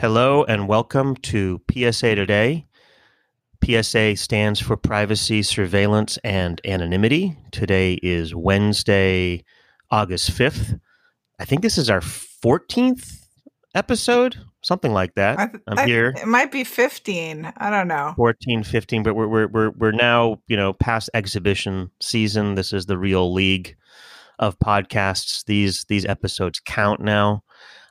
Hello and welcome to PSA Today. PSA stands for Privacy, Surveillance, and Anonymity. Today is Wednesday, August 5th. I think this is our 14th episode, something like that. I, am here. It might be 15. I don't know. 14, 15, but we're, we're, we're, we're now, you know, past exhibition season. This is the real league of podcasts. These, these episodes count now.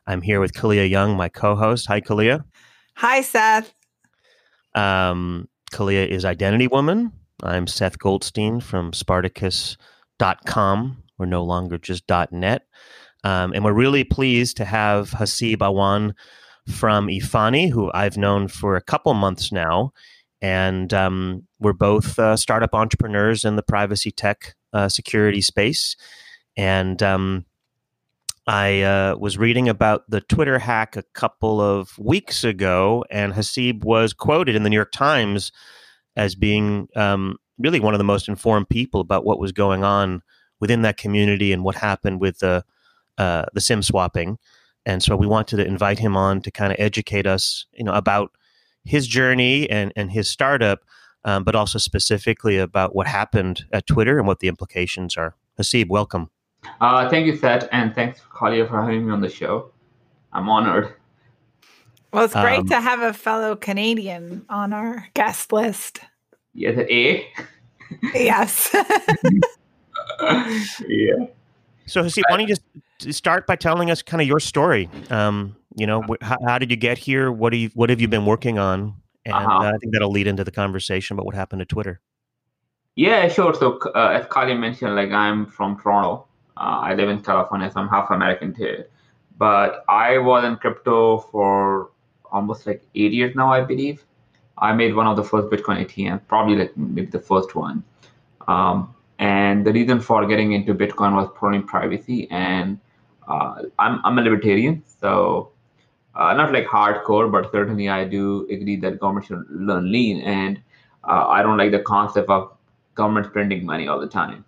I'm here with Kaliya Young, my co-host. Hi, Kaliya. Hi, Seth. Um, Kaliya is Identity Woman. I'm Seth Goldstein from Spartacus.com. We're no longer just .net. Um, and we're really pleased to have Haseeb Awan from Efani, who I've known for a couple months now. And um, we're both uh, startup entrepreneurs in the privacy tech uh, security space. And um, I uh, was reading about the Twitter hack a couple of weeks ago, and Haseeb was quoted in the New York Times as being um, really one of the most informed people about what was going on within that community and what happened with the uh, the SIM swapping. And so we wanted to invite him on to kind of educate us, you know, about his journey and and his startup, um, but also specifically about what happened at Twitter and what the implications are. Haseeb, welcome. Uh, thank you, Seth, and thanks, Kaliya, for having me on the show. I'm honored. Well, it's great um, to have a fellow Canadian on our guest list. Yeah, the A. yes. yeah. So, Haseeb, why don't you just start by telling us kind of your story? Um, you know, wh- how, how, did you get here? What do you What have you been working on? And uh-huh. uh, I think that'll lead into the conversation about what happened to Twitter. Yeah, sure. So, uh, as Kaliya mentioned, like I'm from Toronto, uh, I live in California, so I'm half American too. But I was in crypto for almost like eight years now, I believe. I made one of the first Bitcoin ATM, probably like maybe the first one. Um, and the reason for getting into Bitcoin was probably privacy. And uh, I'm, I'm a libertarian, so uh, not like hardcore, but certainly I do agree that government should learn lean. And uh, I don't like the concept of government printing money all the time.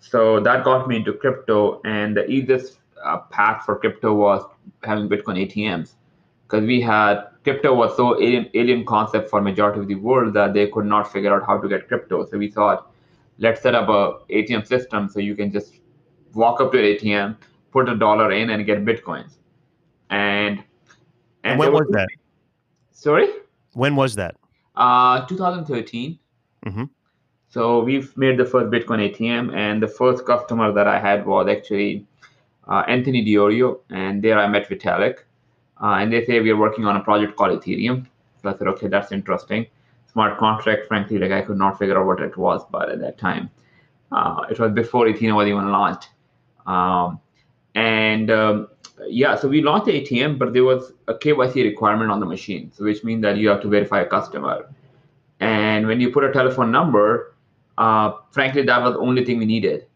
So that got me into crypto, and the easiest uh, path for crypto was having Bitcoin ATMs, because we had crypto was so alien, alien concept for majority of the world that they could not figure out how to get crypto. So we thought, let's set up a ATM system so you can just walk up to an ATM, put a dollar in, and get bitcoins. And and, and when was that? Sorry. When was that? Uh, 2013. Mm-hmm. So we've made the first Bitcoin ATM, and the first customer that I had was actually uh, Anthony Di Iorio, and there I met Vitalik, uh, and they say we are working on a project called Ethereum. So I said, okay, that's interesting. Smart contract, frankly, like I could not figure out what it was, but at that time, uh, it was before Ethereum was even launched. Um, and um, yeah, so we launched the ATM, but there was a KYC requirement on the machine, so which means that you have to verify a customer. And when you put a telephone number, uh, frankly, that was the only thing we needed.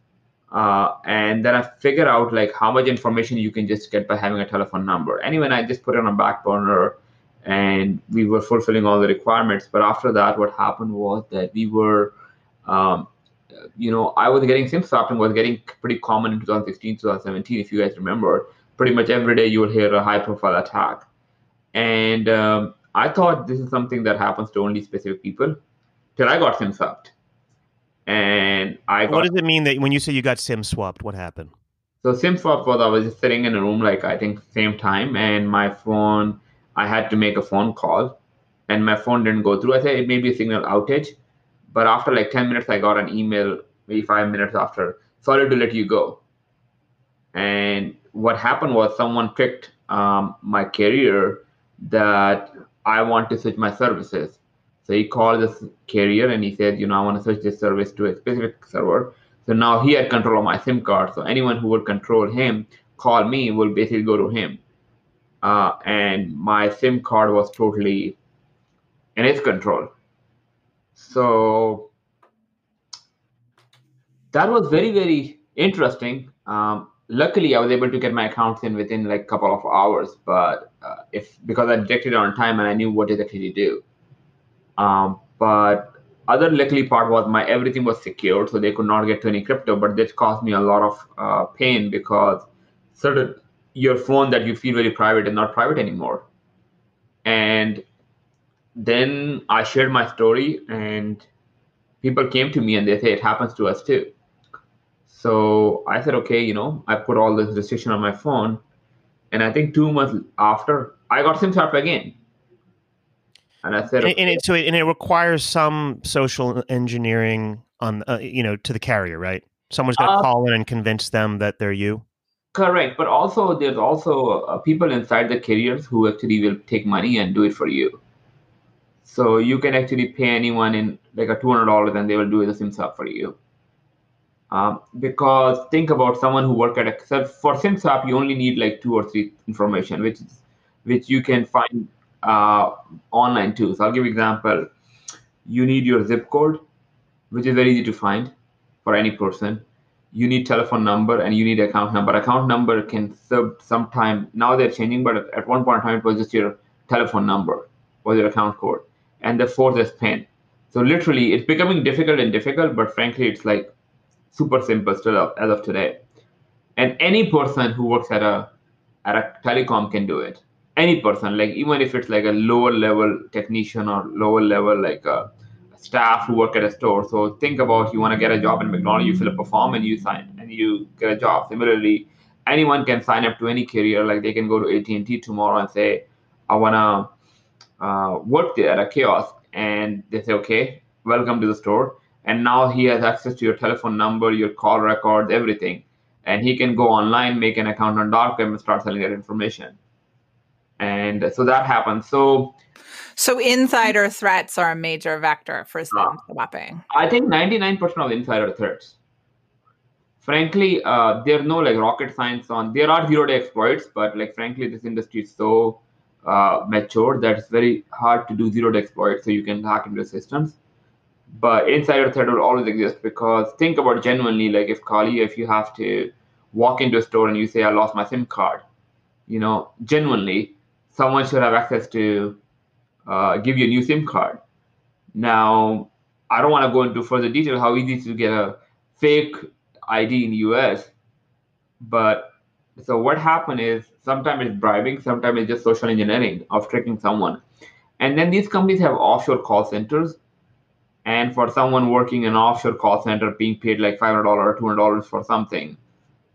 Uh, and then I figured out like how much information you can just get by having a telephone number. Anyway, I just put it on a back burner and we were fulfilling all the requirements. But after that, what happened was that we were, um, you know, I was getting SIM swapping was getting pretty common in 2016, 2017, if you guys remember. Pretty much every day you will hear a high profile attack. And um, I thought this is something that happens to only specific people till I got SIM swapped and I. Got, what does it mean that when you say you got SIM swapped? What happened? So SIM swap was I was just sitting in a room like I think same time, and my phone I had to make a phone call, and my phone didn't go through. I said it may be a signal outage, but after like ten minutes, I got an email. Maybe five minutes after, sorry to let you go. And what happened was someone tricked um, my carrier that I want to switch my services. So he called this carrier and he said, you know, I want to switch this service to a specific server. So now he had control of my SIM card. So anyone who would control him, call me, will basically go to him. Uh, and my SIM card was totally in his control. So that was very, very interesting. Um, luckily, I was able to get my accounts in within like a couple of hours. But uh, if because I detected on time and I knew what it actually do. Um, but other luckily part was my everything was secured, so they could not get to any crypto. But this caused me a lot of uh, pain because certain your phone that you feel very private is not private anymore. And then I shared my story, and people came to me and they say it happens to us too. So I said, okay, you know, I put all this restriction on my phone, and I think two months after, I got SIM swap again. And I said, okay. and, it, so it, and it requires some social engineering on, uh, you know, to the carrier, right? Someone's got to uh, call in and convince them that they're you. Correct, but also there's also uh, people inside the carriers who actually will take money and do it for you. So you can actually pay anyone in like a two hundred dollars, and they will do the SIM swap for you. Um, because think about someone who work at a so for SIM swap, you only need like two or three information, which is which you can find uh, online too. So I'll give you example. You need your zip code, which is very easy to find for any person. You need telephone number and you need account number. Account number can serve sometime. Now they're changing, but at one point in time it was just your telephone number or your account code. And the fourth is PIN. So literally, it's becoming difficult and difficult, but frankly, it's like super simple still as of today. And any person who works at a at a telecom can do it. Any person, like even if it's like a lower level technician or lower level like a staff who work at a store. So think about you want to get a job in McDonald's, you fill a form and you sign and you get a job. Similarly, anyone can sign up to any career. Like they can go to AT&T tomorrow and say, I want to uh, work there at a kiosk. And they say, okay, welcome to the store and now he has access to your telephone number your call records everything and he can go online make an account on dark web and start selling that information and so that happens so so insider threats are a major vector for SIM uh, swapping. I think 99% of insider threats. Frankly uh, there are no like rocket science on there are zero day exploits but like frankly this industry is so uh, mature that it's very hard to do zero day exploits so you can hack into systems. But insider threat will always exist because think about genuinely like if kali if you have to walk into a store and you say i lost my sim card you know genuinely someone should have access to uh, give you a new sim card. Now i don't want to go into further detail how easy to get a fake id in the us but so what happened is sometimes it's bribing sometimes it's just social engineering of tricking someone. And then these companies have offshore call centers and for someone working in an offshore call center being paid like $500 or $200 for something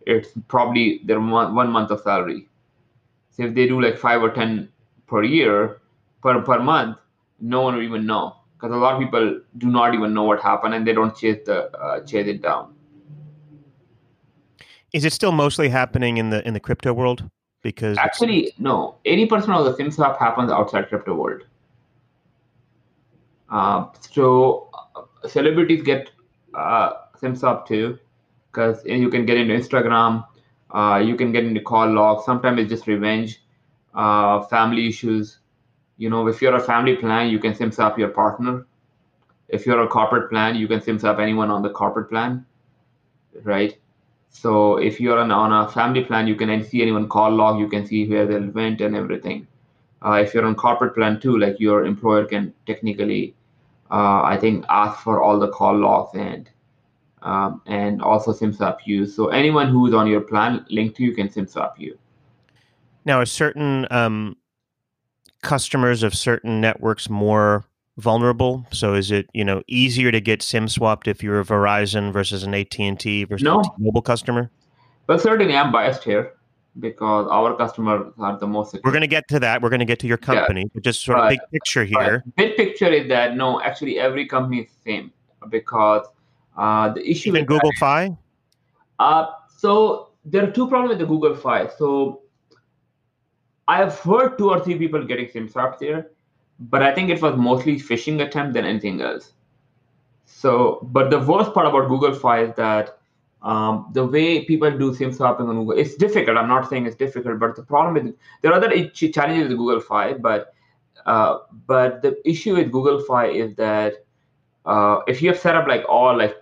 it's probably their one, one month of salary so if they do like 5 or 10 per year per, per month no one will even know. Because a lot of people do not even know what happened and they don't chase the uh, chase it down. Is it still mostly happening in the in the crypto world? Because actually no. 80% of the sim swap happens outside crypto world. Uh, so uh, celebrities get uh, SIM swap too, because you can get into Instagram, uh, you can get into call logs. Sometimes it's just revenge, uh, family issues. You know, if you're a family plan, you can SIM swap your partner. If you're a corporate plan, you can SIM swap anyone on the corporate plan, right? So if you're on, on a family plan, you can see anyone call log, you can see where they went and everything. Uh, if you're on corporate plan too, like your employer can technically uh, I think ask for all the call logs and um, and also SIM swap you. So anyone who's on your plan linked to you can SIM swap you. Now, are certain um, customers of certain networks more vulnerable? So is it you know easier to get SIM swapped if you're a Verizon versus an AT and T versus no. a mobile customer? But certainly, I'm biased here because our customers are the most secure. We're going to get to that. We're going to get to your company. Yeah. just sort of big picture here. Big picture is that no, actually every company is the same because uh, the issue in Google that, Fi. Uh, so there are two problems with the Google Fi. So I have heard two or three people getting SIM swaps there, but I think it was mostly phishing attempt than anything else. So, but the worst part about Google Fi is that um, the way people do SIM swapping on Google, it's difficult. I'm not saying it's difficult, but the problem is there are other challenges with Google Fi, but uh, but the issue with Google Fi is that uh, if you have set up like all like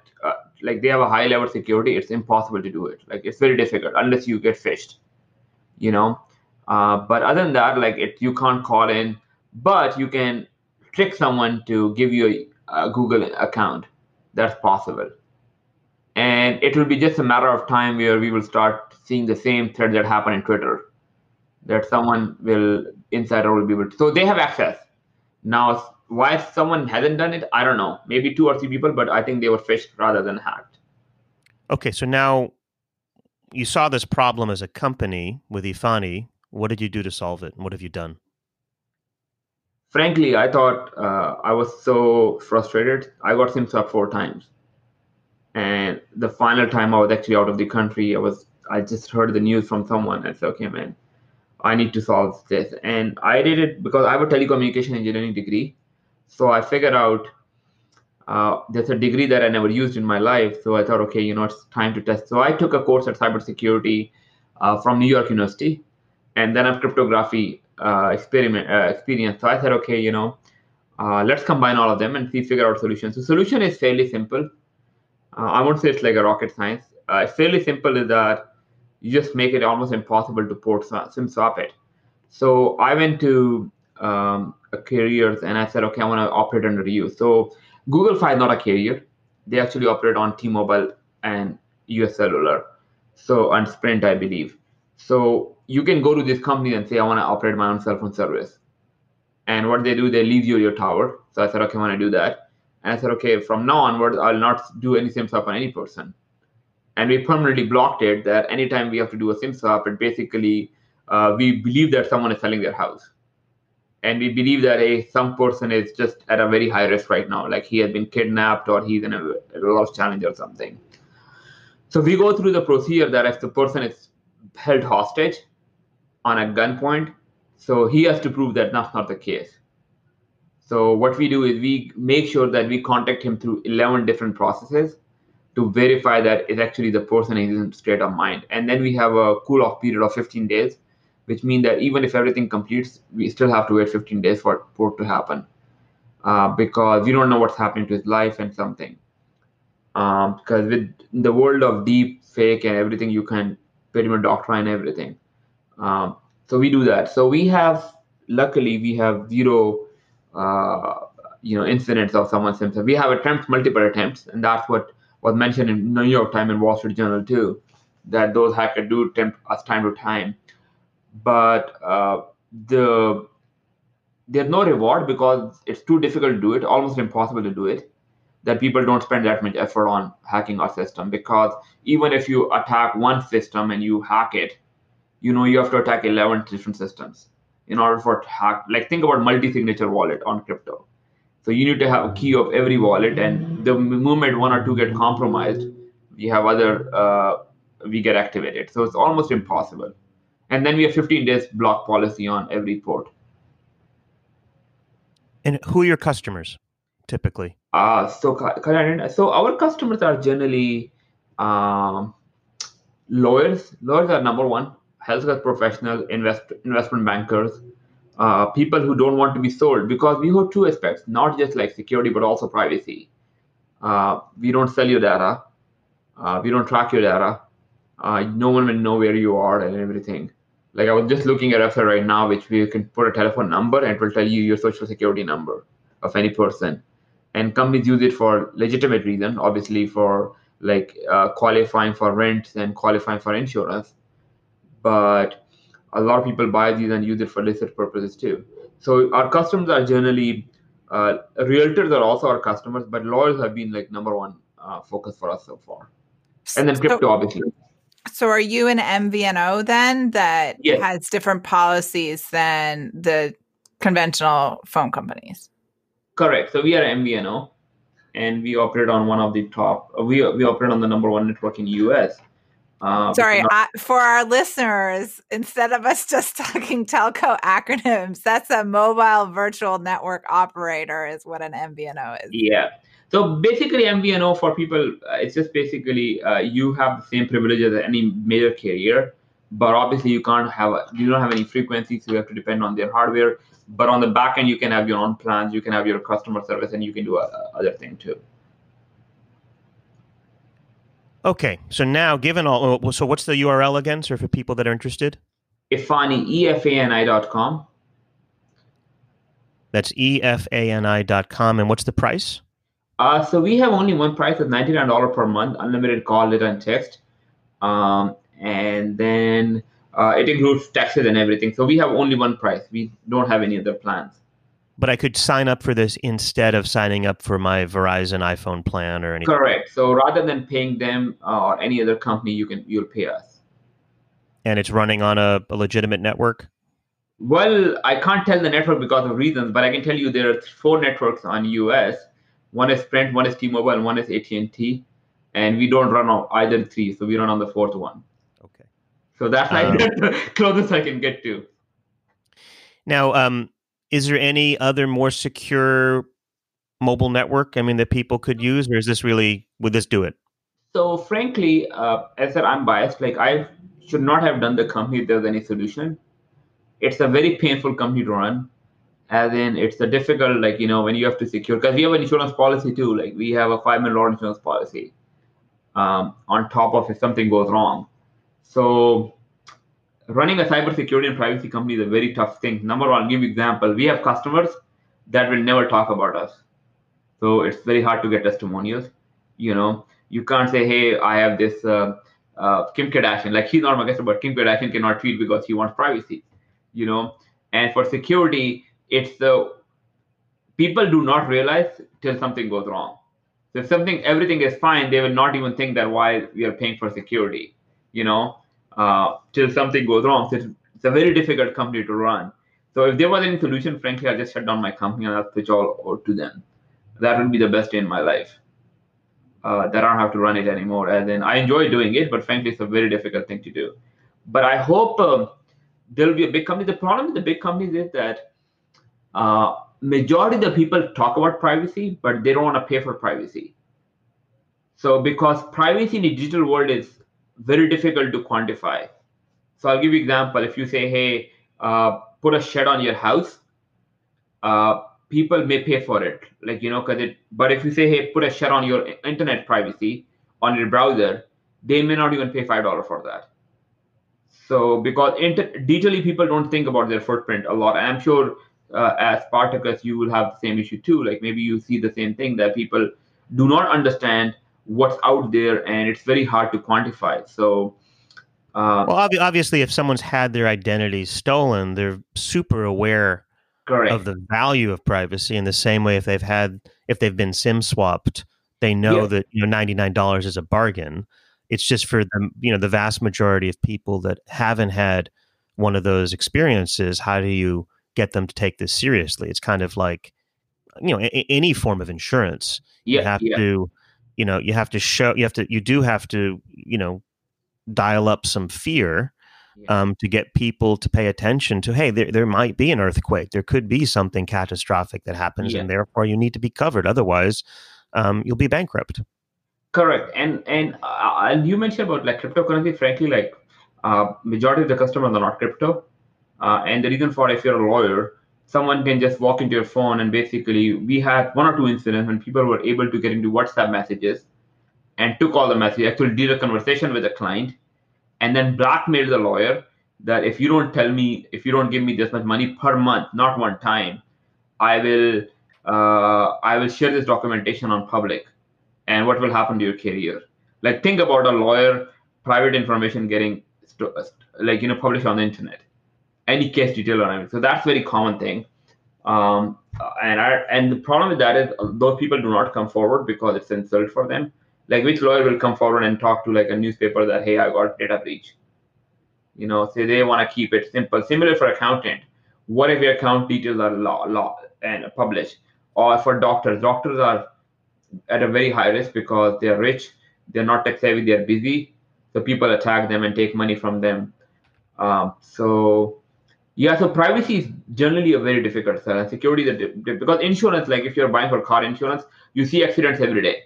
like they have a high level security, it's impossible to do it. Like it's very difficult unless you get phished, you know. Uh, but other than that, like it, you can't call in, but you can trick someone to give you a, a Google account. That's possible and it will be just a matter of time where we will start seeing the same thread that happened in Twitter, that someone will insider will be able to. So they have access. Now, why someone hasn't done it, I don't know. Maybe two or three people, but I think they were phished rather than hacked. Okay, so now you saw this problem as a company with Efani. What did you do to solve it? What have you done? Frankly, I thought uh, I was so frustrated. I got SimSwap four times, and the final time I was actually out of the country, I was I just heard the news from someone and said, "Okay, man, I need to solve this." And I did it because I have a telecommunication engineering degree, so I figured out uh, there's a degree that I never used in my life. So I thought, okay, you know, it's time to test. So I took a course at cybersecurity uh, from New York University, and then a cryptography uh, experiment uh, experience. So I said, okay, you know, uh, let's combine all of them and see figure out solutions. So solution is fairly simple. Uh, I won't say it's like a rocket science. it's fairly simple is that you just make it almost impossible to port sim swap it. So I went to um, carriers and I said, okay, I want to operate under you. So Google Fi is not a carrier. They actually operate on T-Mobile and US Cellular, so and Sprint, I believe. So you can go to this company and say, I want to operate my own cell phone service. And what they do, they leave you your tower. So I said, okay, I want to do that. And I said, okay, from now onwards, I'll not do any SIM swap on any person. And we permanently blocked it that anytime we have to do a SIM swap, it basically uh, we believe that someone is selling their house and we believe that a some person is just at a very high risk right now. Like he has been kidnapped or he's in a, a lost challenge or something. So we go through the procedure that if the person is held hostage on a gunpoint so he has to prove that that's not the case. So what we do is we make sure that we contact him through 11 different processes to verify that it's actually the person is in state of mind. And then we have a cool off period of 15 days which means that even if everything completes, we still have to wait 15 days for port to happen uh, because we don't know what's happening to his life and something. Um, because with the world of deep fake and everything, you can pretty much doctrine everything. Um, so we do that. So we have, luckily, we have zero, uh, you know, incidents of someone's symptoms. We have attempts, multiple attempts, and that's what was mentioned in New York Times and Wall Street Journal too, that those hackers do attempt us time to time but uh, the there's no reward because it's too difficult to do it, almost impossible to do it. That people don't spend that much effort on hacking our system because even if you attack one system and you hack it, you know you have to attack 11 different systems in order for to hack. Like think about multi-signature wallet on crypto. So you need to have a key of every wallet, and the moment one or two get compromised, we have other uh, we get activated. So it's almost impossible and then we have 15 days block policy on every port. And who are your customers typically? Uh, so, so our customers are generally um, lawyers. Lawyers are number one, healthcare professionals, invest, investment bankers, uh, people who don't want to be sold because we have two aspects, not just like security, but also privacy. Uh, we don't sell your data. Uh, we don't track your data. Uh, no one will know where you are and everything. Like I was just looking at website right now, which we can put a telephone number and it will tell you your social security number of any person. And companies use it for legitimate reason, obviously for like uh, qualifying for rent and qualifying for insurance. But a lot of people buy these and use it for illicit purposes too. So our customers are generally uh, realtors are also our customers, but lawyers have been like number one uh, focus for us so far. And then crypto, so, obviously. So are you an MVNO then that yes. has different policies than the conventional phone companies? Correct. So we are MVNO and we operate on one of the top we we operate on the number one network in US. Uh, Sorry, I, for our listeners, instead of us just talking telco acronyms, that's a mobile virtual network operator, is what an MVNO is. Yeah. So basically, MVNO for people, uh, it's just basically uh, you have the same privileges as any major carrier, but obviously you can't have a, you don't have any frequencies, so you have to depend on their hardware. But on the back end, you can have your own plans, you can have your customer service, and you can do uh, other thing too. Okay, so now given all, oh, so what's the URL again, sir, for people that are interested? Efani, E-F-A-N-I.com. That's E-F-A-N-I.com. And what's the price? Uh, so we have only one price of $99 per month, unlimited call, data, and text. Um, and then Uh, it includes taxes and everything. So we have only one price. We don't have any other plans. But I could sign up for this instead of signing up for my Verizon iPhone plan or anything. Correct. So rather than paying them uh, or any other company, you can you'll pay us. And it's running on a, a legitimate network. Well, I can't tell the network because of reasons, but I can tell you there are four networks on US. One is Sprint, one is T-Mobile, and one is AT&T, and we don't run on either three, so we run on the fourth one. Okay. So that's um, like the closest I can get to. Now, um, is there any other more secure mobile network? I mean, that people could use, or is this really would this do it? So, frankly, uh, as I said, I'm biased. Like I should not have done the company if there's any solution it's a very painful company to run as in it's a difficult like you know when you have to secure because we have an insurance policy too like we have a five million dollar insurance policy um, on top of if something goes wrong. So running a cybersecurity and privacy company is a very tough thing. Number one I'll give you example. We have customers that will never talk about us. So it's very hard to get testimonials. You know you can't say hey i have this uh, uh, kim kardashian. Like he's not my customer but kim kardashian cannot tweet because he wants privacy you know? And for security it's the people do not realize till something goes wrong. So if something everything is fine they will not even think that why we are paying for security you know uh, till something goes wrong. So it's, it's, a very difficult company to run. So if there was any solution frankly i'll just shut down my company and i'll switch all, all to them. That would be the best day in my life. Uh, that i don't have to run it anymore. And then i enjoy doing it but frankly it's a very difficult thing to do. But i hope um, there will be a big company. The problem with the big companies is that uh, majority of the people talk about privacy, but they don't want to pay for privacy. So because privacy in the digital world is very difficult to quantify. So I'll give you example. If you say, hey, uh, put a shed on your house, uh, people may pay for it, like you know, because it. But if you say, hey, put a shed on your internet privacy on your browser, they may not even pay five dollars for that. So because inter- digitally people don't think about their footprint a lot, and I'm sure uh, as Spartacus you will have the same issue too. Like maybe you see the same thing that people do not understand what's out there, and it's very hard to quantify. So. Uh, well, ob- obviously, if someone's had their identity stolen, they're super aware correct. of the value of privacy. In the same way, if they've had, if they've been SIM swapped, they know yeah. that you know ninety nine dollars is a bargain. It's just for the you know the vast majority of people that haven't had one of those experiences. How do you get them to take this seriously? It's kind of like you know a- any form of insurance. Yeah, you have yeah. to you know you have to show you have to you do have to you know dial up some fear um, to get people to pay attention to hey there, there might be an earthquake there could be something catastrophic that happens yeah. and therefore you need to be covered otherwise um, you'll be bankrupt Correct. And and uh, and you mentioned about like cryptocurrency. Frankly, like uh, majority of the customers are not crypto. Uh, and the reason for if you're a lawyer, someone can just walk into your phone and basically we had one or two incidents when people were able to get into WhatsApp messages and took all the messages, actually did a conversation with a client, and then blackmailed the lawyer that if you don't tell me, if you don't give me this much money per month, not one time, I will uh, I will share this documentation on public. And what will happen to your career? Like think about a lawyer private information getting like you know published on the internet any case detail or anything so that's very common thing. Um, and I, and the problem with that is uh, those people do not come forward because it's insult for them. Like which lawyer will come forward and talk to like a newspaper that hey i got data breach? You know say they want to keep it simple. Similar for accountant. What if your account details are law law and published? Or for doctors. Doctors are at a very high risk because they're rich, they're not tech savvy, they're busy. So people attack them and take money from them. Um, so yeah, so privacy is generally a very difficult and security is because insurance, like if you're buying for car insurance, you see accidents every day.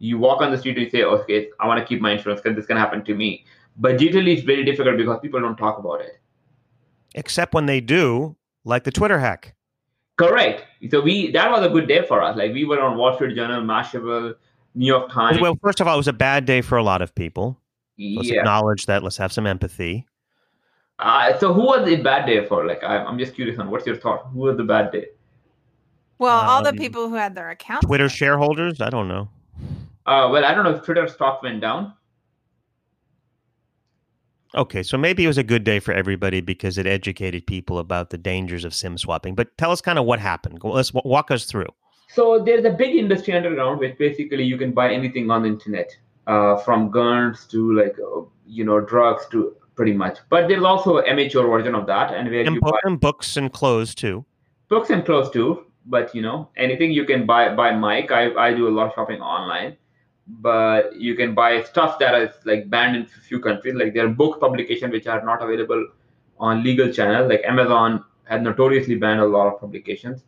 You walk on the street and you say, okay, I want to keep my insurance because this can happen to me. But digitally, it's very difficult because people don't talk about it. Except when they do, like the Twitter hack. Correct. So we that was a good day for us. Like we were on Wall Street Journal, Mashable, New York Times. Well, first of all, it was a bad day for a lot of people. Let's yeah. acknowledge that. Let's have some empathy. Uh, so who was the bad day for? Like I'm, I'm just curious on what's your thought? Who was the bad day? Well, um, all the um, people who had their accounts. Twitter shareholders. I don't know. Uh, well, I don't know if Twitter stock went down. Okay, so maybe it was a good day for everybody because it educated people about the dangers of sim swapping. But tell us kind of what happened. Let's walk us through. So there's a big industry underground, which basically you can buy anything on the internet, uh, from guns to like uh, you know drugs to pretty much. But there's also an amateur version of that, and where and, you book, buy and books and clothes too. Books and clothes too, but you know anything you can buy by Mike. I I do a lot of shopping online, but you can buy stuff that is like banned in a few countries. Like there are book publications which are not available on legal channels. Like Amazon had notoriously banned a lot of publications,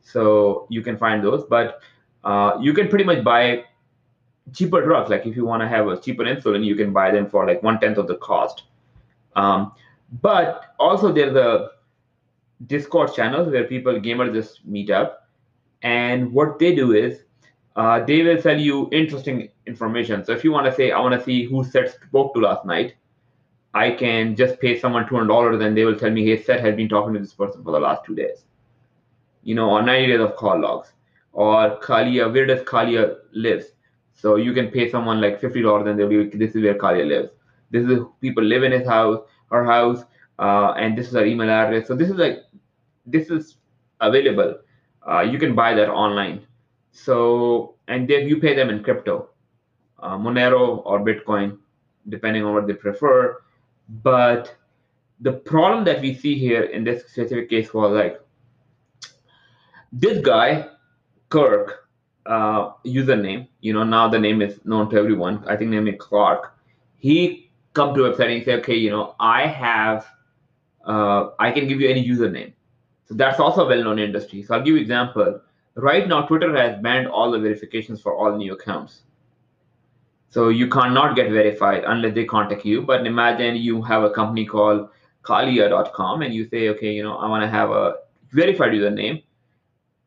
so you can find those. But uh, you can pretty much buy cheaper drugs. Like if you want to have a cheaper insulin, you can buy them for like one tenth of the cost. Um, but also there's a Discord channels where people gamers just meet up, and what they do is uh, they will sell you interesting information. So if you want to say, I want to see who Seth spoke to last night, I can just pay someone two hundred dollars, and they will tell me, hey, Seth has been talking to this person for the last two days. You know, or ninety days of call logs, or Kaliya, where does Kaliya lives? So you can pay someone like fifty dollars, and they'll be, this is where Kaliya lives. This is people live in his house, her house, uh, and this is our email address. So this is like, this is available. Uh, you can buy that online so, and then you pay them in crypto, uh, Monero or Bitcoin, depending on what they prefer. But the problem that we see here in this specific case was like this guy, Kirk, uh, username, you know, now the name is known to everyone. I think name is Clark. He come to a website and say, okay, you know, I have, uh, I can give you any username. So that's also a well-known industry. So I'll give you example. Right now twitter has banned all the verifications for all new accounts. So you cannot get verified unless they contact you. But imagine you have a company called kalia.com and you say okay you know i want to have a verified username.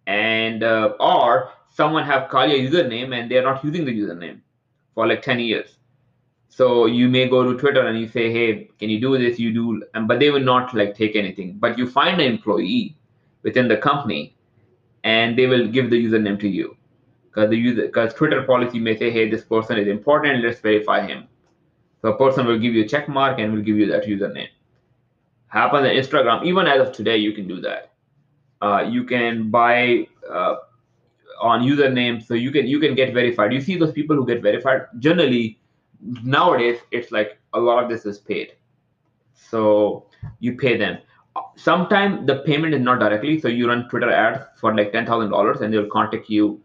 And uh, or someone have kalia username and they're not using the username for like 10 years so you may go to twitter and you say hey can you do this you do and but they will not like take anything but you find an employee within the company and they will give the username to you because the user because Twitter policy may say, hey, this person is important, let's verify him. So a person will give you a check mark and will give you that username. Happens on Instagram, even as of today, you can do that. Uh, you can buy uh, on username, so you can you can get verified. You see those people who get verified. Generally, nowadays it's like a lot of this is paid, so you pay them. Sometimes the payment is not directly so you run twitter ads for like $10000 and they'll contact you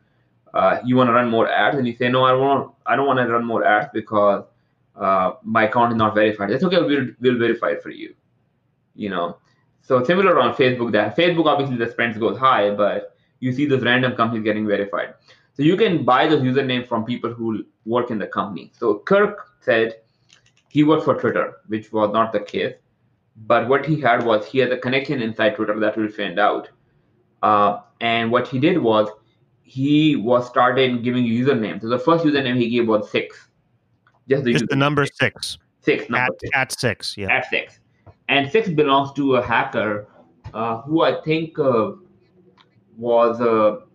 uh, you want to run more ads and you say no i want i don't want to run more ads because uh, my account is not verified. It's okay we'll, we'll verify it for you you know. So similar on facebook that facebook obviously the spends goes high but you see those random companies getting verified so you can buy those username from people who work in the company so kirk said he worked for twitter which was not the case but what he had was he had a connection inside Twitter that we found out. Uh, and what he did was he was started giving usernames. So the first username he gave was six. Just the, Just the number six. Six. Number at, six. at six. Yeah. At six. And six belongs to a hacker uh, who I think uh, was uh,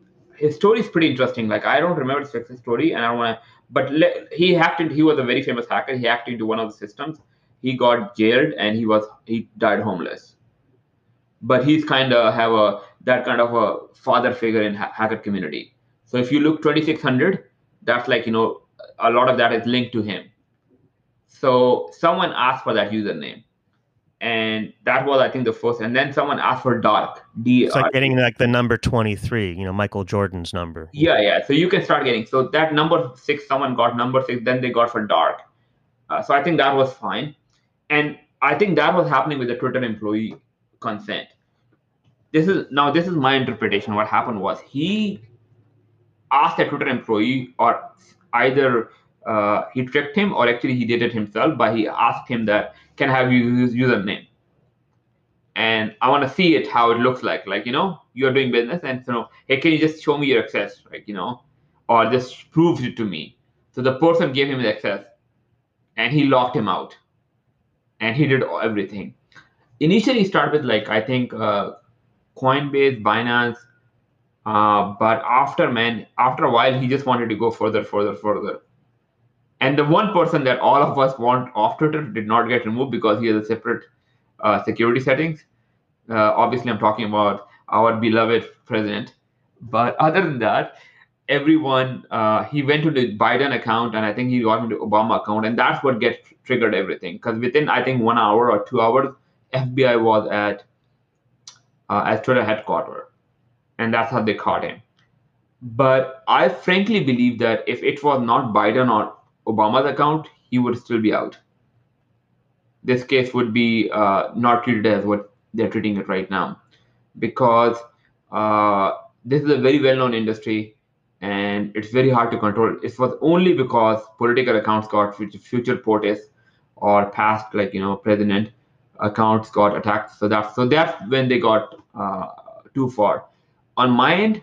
his story is pretty interesting. Like I don't remember Six's story, and I want to. But le- he hacked into. He was a very famous hacker. He hacked into one of the systems he got jailed and he was he died homeless but he's kind of have a that kind of a father figure in ha- hacker community so if you look 2600 that's like you know a lot of that is linked to him so someone asked for that username and that was i think the first. And then someone asked for dark d it's like getting like the number 23 you know michael jordan's number. Yeah yeah so you can start getting so that number six someone got number six then they got for dark. Uh, so i think that was fine. And I think that was happening with the Twitter employee consent. This is now this is my interpretation. What happened was he asked a Twitter employee, or either uh, he tricked him, or actually he did it himself. But he asked him that, "Can I have you username?" And I want to see it how it looks like. Like you know, you're doing business, and so hey, can you just show me your access, like you know, or just prove it to me? So the person gave him the access, and he locked him out and he did everything. Initially, he started with like I think uh, Coinbase, Binance, uh, but after man, after a while, he just wanted to go further, further, further, And the one person that all of us want off Twitter did not get removed because he has a separate uh, security settings. Uh, obviously, I'm talking about our beloved president. But other than that, everyone uh, he went to the Biden account and I think he got into Obama account, and that's what gets triggered everything. Because within I think one hour or two hours, FBI was at uh, at Twitter headquarters, and that's how they caught him. But I frankly believe that if it was not Biden or Obama's account, he would still be out. This case would be uh, not treated as what they're treating it right now, because uh, this is a very well-known industry and it's very hard to control. It was only because political accounts got future POTUS or past, like you know, president accounts got attacked. So that's so that's when they got uh, too far. On my end,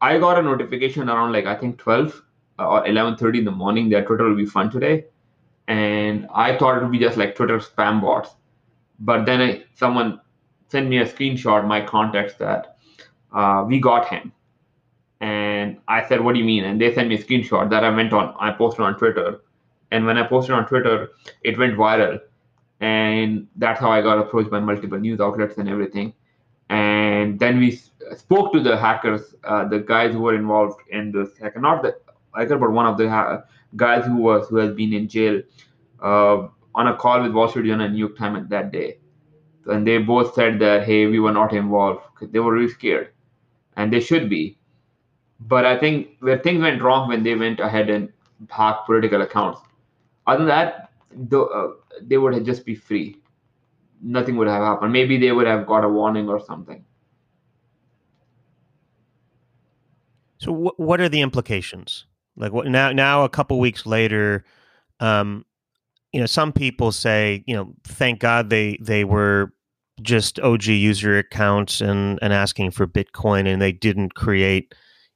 I got a notification around like I think 12 uh, or 11:30 in the morning that Twitter will be fun today, and I thought it would be just like Twitter spam bots. But then I, someone sent me a screenshot, my contacts that uh, we got him and I said, "What do you mean?" And they sent me a screenshot that I went on. I posted on Twitter, and when I posted on Twitter, it went viral, and that's how I got approached by multiple news outlets and everything. And then we spoke to the hackers, uh, the guys who were involved in this hacker, not the hacker, but one of the ha- guys who was who has been in jail, uh, on a call with Wall Street Journal and New York Times that day. And they both said that, hey, we were not involved because they were really scared, and they should be but I think where things went wrong when they went ahead and hacked political accounts. Other than that, the, uh, they would have just be free. Nothing would have happened. Maybe they would have got a warning or something. So, wh- what are the implications? Like, what now? Now, a couple weeks later, um, you know, some people say, you know, thank God they they were just OG user accounts and and asking for Bitcoin, and they didn't create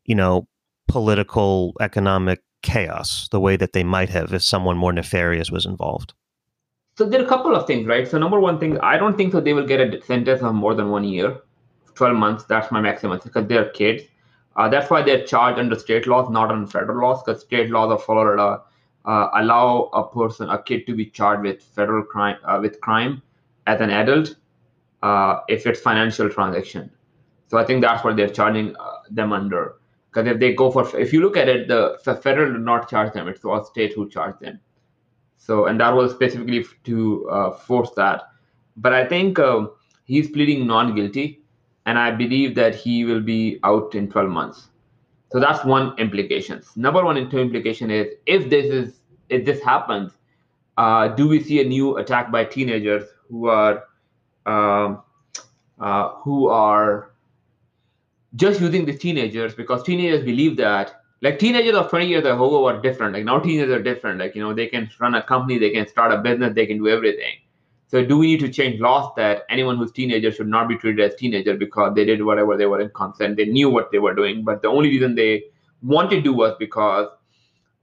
you know, political, economic chaos the way that they might have if someone more nefarious was involved? So there are a couple of things, right? So number one thing, I don't think so they will get a sentence of more than one year, 12 months. That's my maximum because they're kids. Uh, that's why they're charged under state laws, not under federal laws, because state laws of Florida uh, allow a person, a kid, to be charged with federal crime, uh, with crime as an adult, uh, if it's financial transaction. So I think that's what they're charging uh, them under. Because if they go for, if you look at it, the, the federal did not charge them; it's all state who charged them. So, and that was specifically to uh, force that. But I think uh, he's pleading non-guilty, and I believe that he will be out in 12 months. So that's one implication. Number one implication is if this is if this happens, uh, do we see a new attack by teenagers who are um, uh, who are just using the teenagers because teenagers believe that like teenagers of 20 years ago are different like now teenagers are different like you know they can run a company they can start a business they can do everything so do we need to change laws that anyone who's teenager should not be treated as teenager because they did whatever they were in consent they knew what they were doing but the only reason they wanted to do was because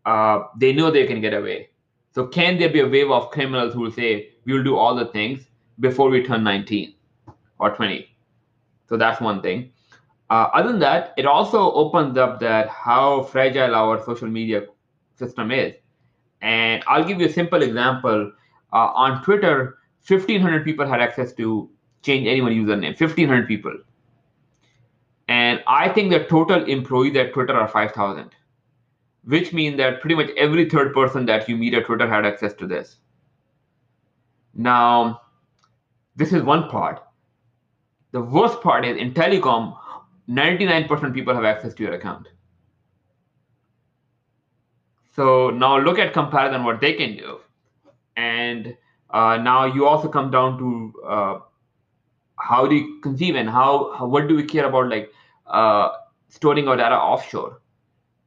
uh, they know they can get away so can there be a wave of criminals who will say we will do all the things before we turn 19 or 20 so that's one thing uh, other than that, it also opens up that how fragile our social media system is. And I'll give you a simple example. Uh, on Twitter, 1,500 people had access to change anyone username. 1,500 people. And I think the total employees at Twitter are 5,000, which means that pretty much every third person that you meet at Twitter had access to this. Now, this is one part. The worst part is in telecom, 99% people have access to your account. So now look at comparison what they can do. And uh, now you also come down to uh, how do you conceive and how, how, what do we care about like uh, storing our data offshore?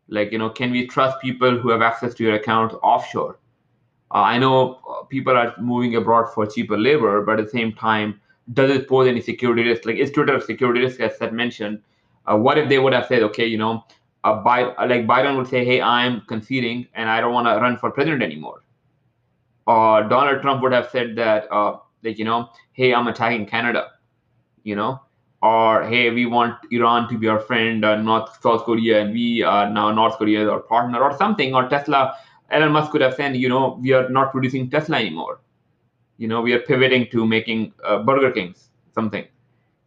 Like, you know, can we trust people who have access to your account offshore? Uh, I know uh, people are moving abroad for cheaper labor, but at the same time, does it pose any security risk? Like, is Twitter a security risk, as Seth mentioned? Uh, what if they would have said, okay, you know, Biden, like Biden would say, hey, I'm conceding and I don't want to run for president anymore. Or Donald Trump would have said that, uh, like, you know, hey, I'm attacking Canada, you know, or hey, we want Iran to be our friend, uh, North South Korea, and we are now North Korea is our partner, or something, or Tesla Elon Musk could have said, you know, we are not producing Tesla anymore. You know, we are pivoting to making uh, Burger Kings, something.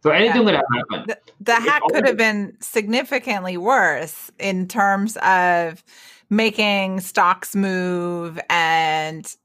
So anything yeah. could happen. The, the hack could have been significantly worse in terms of making stocks move and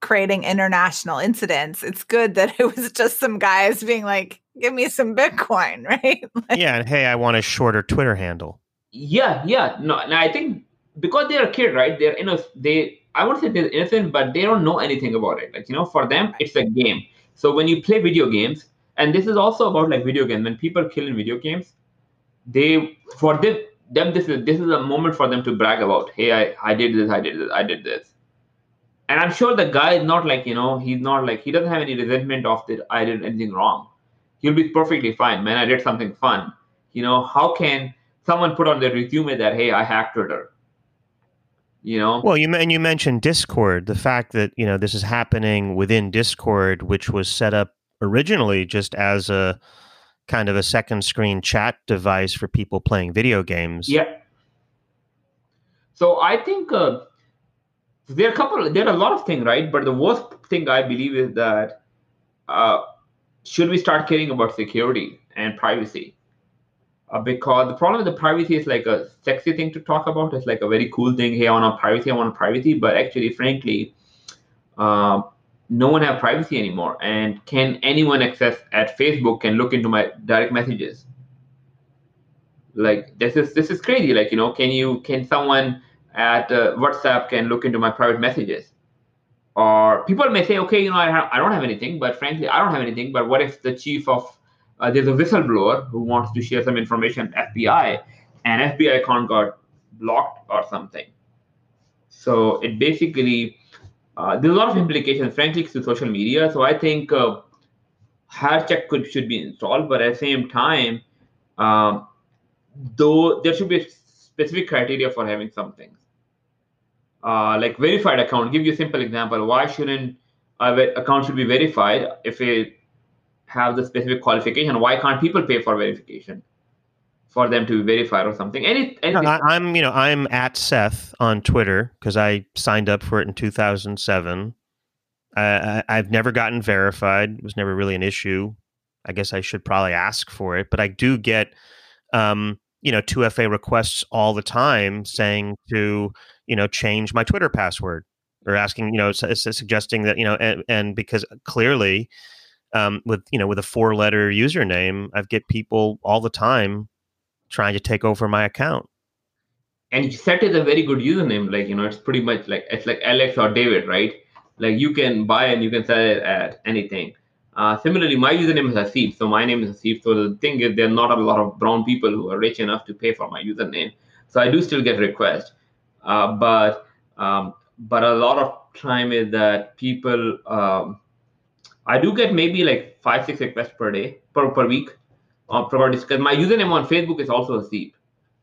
creating international incidents. It's good that it was just some guys being like, give me some Bitcoin, right? like, yeah. And hey, I want a shorter Twitter handle. Yeah. Yeah. No, no I think because they're a kid, right? They're, you know, they, I won't say they're innocent, but they don't know anything about it. Like, you know, for them, it's a game. So when you play video games, and this is also about like video games, when people kill in video games, they, for them, them this is this is a moment for them to brag about hey i i did this i did this i did this and i'm sure the guy is not like you know he's not like he doesn't have any resentment of that i did anything wrong. He'll be perfectly fine man. I did something fun. You know how can someone put on their resume that hey i hacked twitter? You know? Well you and you mentioned discord the fact that you know this is happening within discord which was set up originally just as a kind of a second screen chat device for people playing video games. Yeah. So I think uh, there are a couple. There are a lot of things, right? But the worst thing I believe is that uh, should we start caring about security and privacy? Uh, because the problem with the privacy is like a sexy thing to talk about. It's like a very cool thing. Hey, I want privacy. I want privacy. But actually, frankly, uh, no one have privacy anymore and can anyone access at facebook can look into my direct messages like this is this is crazy like you know can you can someone at uh, whatsapp can look into my private messages. Or people may say okay you know I, ha- I don't have anything but frankly i don't have anything but what if the chief of uh, there's a whistleblower who wants to share some information fbi and fbi account got blocked or something? So it basically uh, there's a lot of implications, frankly, to social media. So I think uh, check could should be installed, but at the same time, um, though there should be specific criteria for having something uh, like verified account. I'll give you a simple example. Why shouldn't a account should be verified if it have the specific qualification? Why can't people pay for verification? for them to be verified or something. Any, no, I, am you know I'm at Seth on Twitter because I signed up for it in 2007. I, I've never gotten verified. It was never really an issue. I guess I should probably ask for it, but I do get um, you know 2FA requests all the time saying to you know change my Twitter password or asking you know suggesting that you know and, and because clearly um, with you know with a four letter username, I get people all the time trying to take over my account. And Set is a very good username. Like, you know, it's pretty much like it's like Alex or David, right? Like you can buy and you can sell it at anything. Uh, similarly, my username is Haseeb, so my name is Haseeb. So the thing is, there are not a lot of brown people who are rich enough to pay for my username. So I do still get requests, uh, but um, but a lot of time is that people. Um, I do get maybe like five six requests per day per per week uh, properties because my username on Facebook is also Haseeb.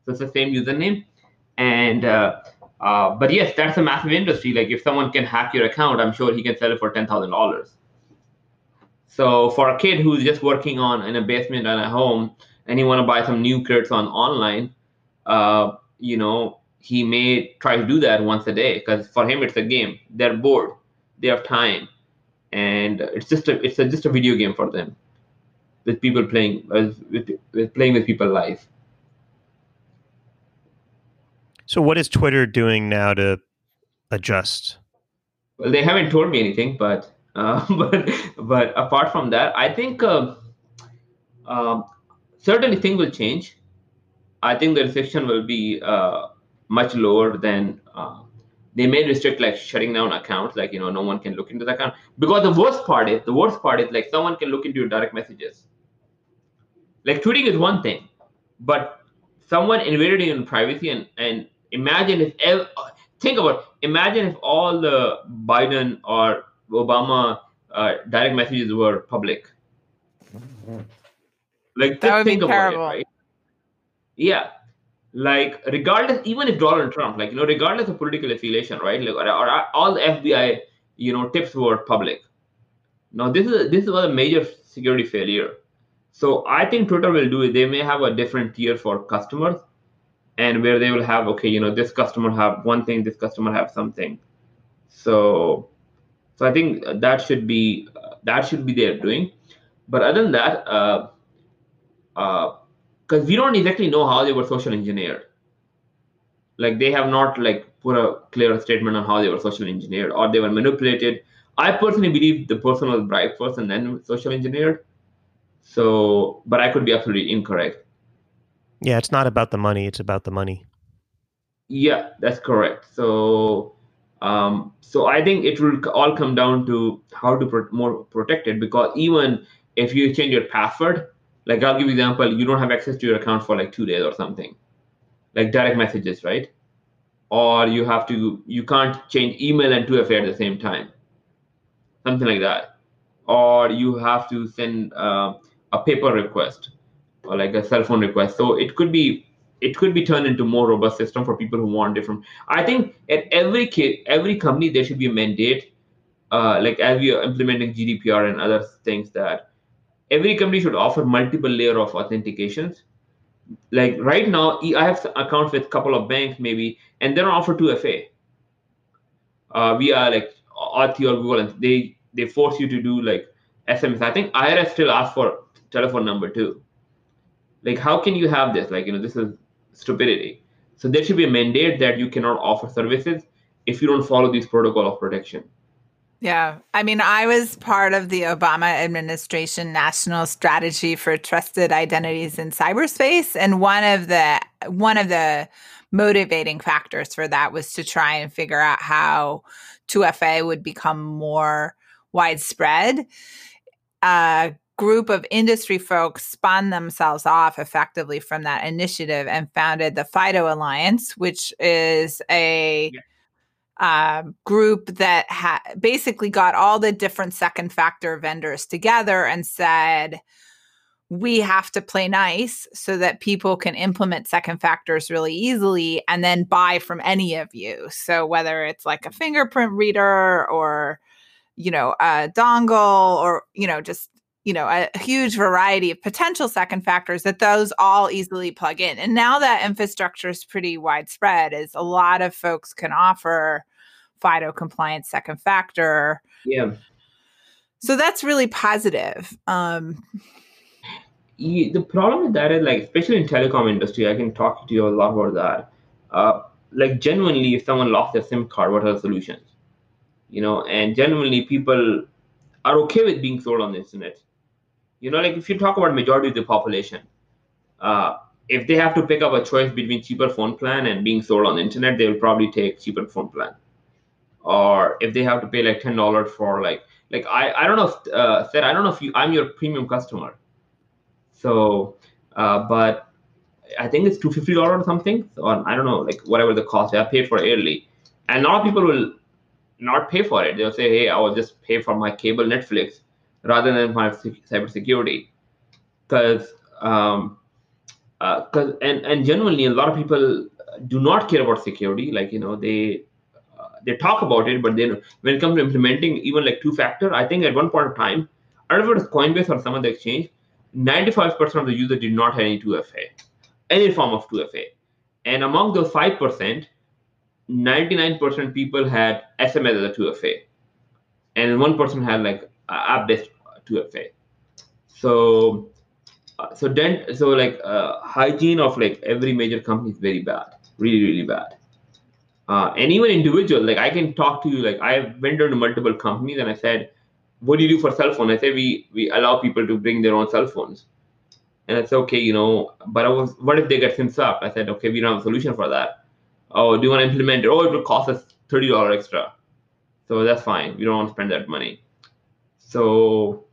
So it's the same username. And uh, uh, but yes, that's a massive industry. Like if someone can hack your account, I'm sure he can sell it for ten thousand dollars. So for a kid who's just working on in a basement and a home, and he want to buy some new credits on online, uh, you know, he may try to do that once a day because for him it's a game. They're bored, they have time, and it's just a it's a, just a video game for them with people playing with, with playing with people live. So, what is Twitter doing now to adjust? Well, they haven't told me anything, but uh, but but apart from that, I think uh, um, certainly things will change. I think the restriction will be uh, much lower than uh, they may restrict like shutting down accounts, like you know no one can look into the account. Because the worst part is the worst part is like someone can look into your direct messages like tweeting is one thing, but someone invaded your privacy and and imagine if ev- think about imagine if all the Biden or Obama uh, direct messages were public. Like that would think be terrible. It, right? Yeah, like regardless, even if Donald Trump, like you know, regardless of political affiliation, right? Like or, or all the FBI, you know, tips were public. Now this is this was a major security failure so I think Twitter will do it. They may have a different tier for customers, and where they will have okay you know this customer have one thing this customer have something so so i think that should be that should be their doing but other than that uh uh because we don't exactly know how they were social engineered like they have not like put a clear statement on how they were social engineered or they were manipulated i personally believe the person was bribed first and then social engineered so but i could be absolutely incorrect yeah, it's not about the money; it's about the money. Yeah, that's correct. So, um, so I think it will all come down to how to pro- more protect it because even if you change your password, like I'll give you example, you don't have access to your account for like two days or something, like direct messages, right? Or you have to, you can't change email and 2FA at the same time, something like that. Or you have to send uh, a paper request or like a cell phone request. So it could be it could be turned into more robust system for people who want different. I think at every kit, every company there should be a mandate, uh, like as we are implementing GDPR and other things that every company should offer multiple layer of authentications. Like right now, I have accounts with a couple of banks maybe, and they don't offer 2FA. Uh, we are like Authy or Google, and they they force you to do like SMS. I think IRS still asks for telephone number too like how can you have this like you know this is stupidity so there should be a mandate that you cannot offer services if you don't follow these protocol of protection yeah. I mean, I was part of the Obama administration national strategy for trusted identities in cyberspace and one of the one of the motivating factors for that was to try and figure out how 2FA would become more widespread. A group of industry folks spun themselves off effectively from that initiative and founded the FIDO Alliance, which is a yeah. Uh, group that ha- basically got all the different second factor vendors together and said, we have to play nice so that people can implement second factors really easily and then buy from any of you. So whether it's like a fingerprint reader or you know a dongle or you know just you know a huge variety of potential second factors that those all easily plug in. And now that infrastructure is pretty widespread is a lot of folks can offer fido compliant second factor. Yeah. So that's really positive. Um yeah, the problem with that is like especially in telecom industry i can talk to you a lot about that. Uh, like genuinely if someone lost their sim card what are the solutions? You know and genuinely people are okay with being sold on the internet you know like if you talk about majority of the population uh, if they have to pick up a choice between cheaper phone plan and being sold on the internet they will probably take cheaper phone plan. Or if they have to pay like ten dollars for like like I, I don't know if uh, said I don't know if you I'm your premium customer. So uh, but I think it's two fifty dollars or something or I don't know like whatever the cost. I paid for yearly. And a lot of people will not pay for it. They'll say hey I will just pay for my cable Netflix rather than my cybersecurity. Because um, uh, cause, and and genuinely, a lot of people do not care about security. Like you know, they uh, they talk about it, but then when it comes to implementing even like two factor, I think at one point of time, I don't know if it was Coinbase or some other exchange, 95% of the user did not have any 2FA, any form of 2FA. And among those 5%, 99% people had SMS as a 2FA. And one person had like app-based 2FA. So, uh, so then, so like uh, hygiene of like every major company is very bad, really, really bad. Uh, and even individual, like I can talk to you, like I went to multiple companies and I said, what do you do for cell phone? I say we we allow people to bring their own cell phones. And it's okay, you know, but I was, what if they get SIM swapped? I said, okay, we don't have a solution for that. Oh, do you want to implement it? Oh, it will cost us $30 extra. So that's fine. We don't want to spend that money. So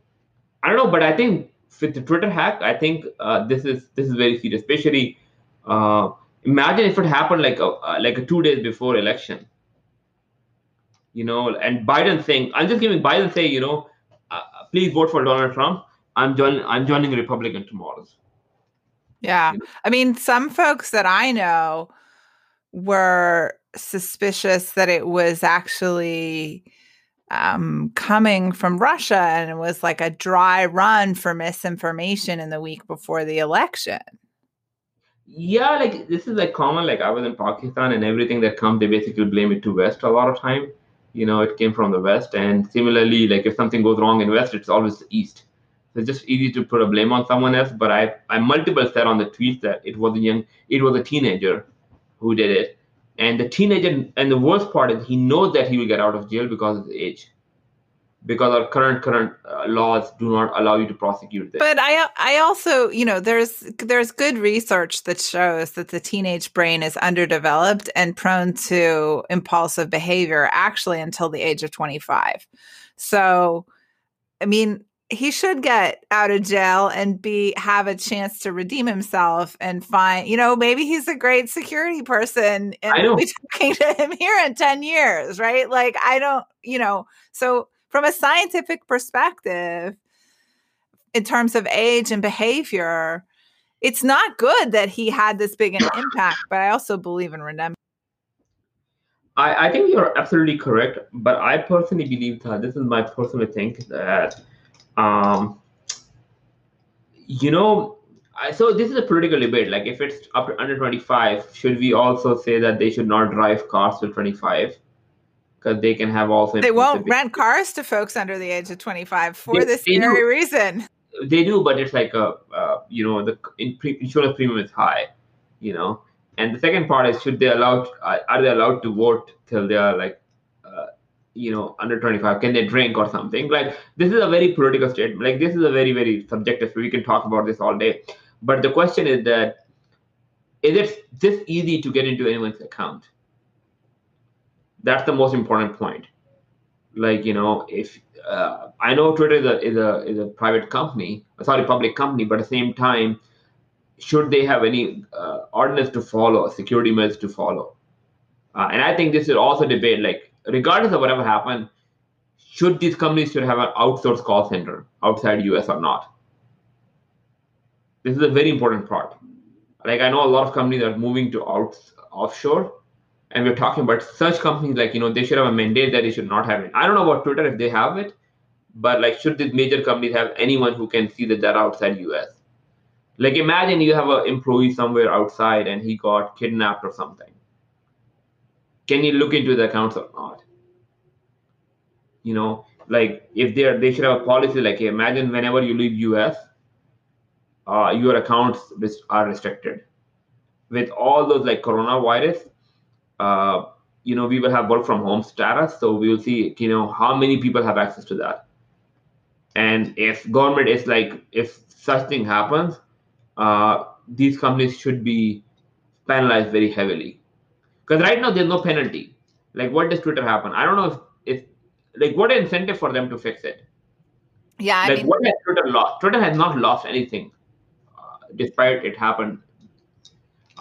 I don't know, but I think with the Twitter hack, I think uh, this is this is very serious. Especially, uh, imagine if it happened like a uh, like a two days before election. You know, and Biden saying, I'm just giving Biden say, you know, uh, please vote for Donald Trump. I'm joining. I'm joining Republican tomorrow. Yeah, you know? I mean, some folks that I know were suspicious that it was actually um, coming from Russia, and it was like a dry run for misinformation in the week before the election. Yeah, like this is like common. Like I was in Pakistan, and everything that comes, they basically blame it to West a lot of time. You know, it came from the West, and similarly, like if something goes wrong in West, it's always the East. So it's just easy to put a blame on someone else. But I, I multiple said on the tweet that it was a young, it was a teenager who did it, and the teenager, and the worst part is he knows that he will get out of jail because of his age because our current current uh, laws do not allow you to prosecute this. But I I also, you know, there's there's good research that shows that the teenage brain is underdeveloped and prone to impulsive behavior actually until the age of 25. So, I mean, he should get out of jail and be have a chance to redeem himself and find, you know, maybe he's a great security person and we'll be talking to him here in 10 years, right? Like I don't, you know, so from a scientific perspective, in terms of age and behavior, it's not good that he had this big an impact, but I also believe in redemption. I, I think you're absolutely correct, but I personally believe that this is my personal think that, um, you know, I, so this is a political debate. Like, if it's up to under 25, should we also say that they should not drive cars till 25? because they can have also. They won't rent cars to folks under the age of 25 for they, this they very do. reason. They do, but it's like a, uh, you know, the insurance premium is high, you know. And the second part is, should they allow? Uh, are they allowed to vote till they are like, uh, you know, under 25? Can they drink or something? Like this is a very political statement. Like this is a very very subjective. We can talk about this all day. But the question is that, is it this easy to get into anyone's account? that's the most important point like you know if uh, i know twitter is a, is a is a private company sorry public company but at the same time should they have any uh, ordinance to follow security measures to follow uh, and i think this is also debate like regardless of whatever happened should these companies should have an outsourced call center outside us or not? This is a very important part. Like i know a lot of companies are moving to out offshore and we're talking about such companies like you know they should have a mandate that they should not have it. I don't know about twitter if they have it but like should these major companies have anyone who can see that they're outside us like imagine you have an employee somewhere outside and he got kidnapped or something can you look into the accounts or not you know like if they're they should have a policy like imagine whenever you leave us uh, your accounts are restricted with all those like coronavirus uh, you know, we will have work from home status. So we will see, you know, how many people have access to that. And if government is like, if such thing happens, uh, these companies should be penalized very heavily. Because right now there's no penalty. Like, what does Twitter happen? I don't know if, if like, what incentive for them to fix it? Yeah, I like, mean, what has Twitter lost? Twitter has not lost anything, uh, despite it happened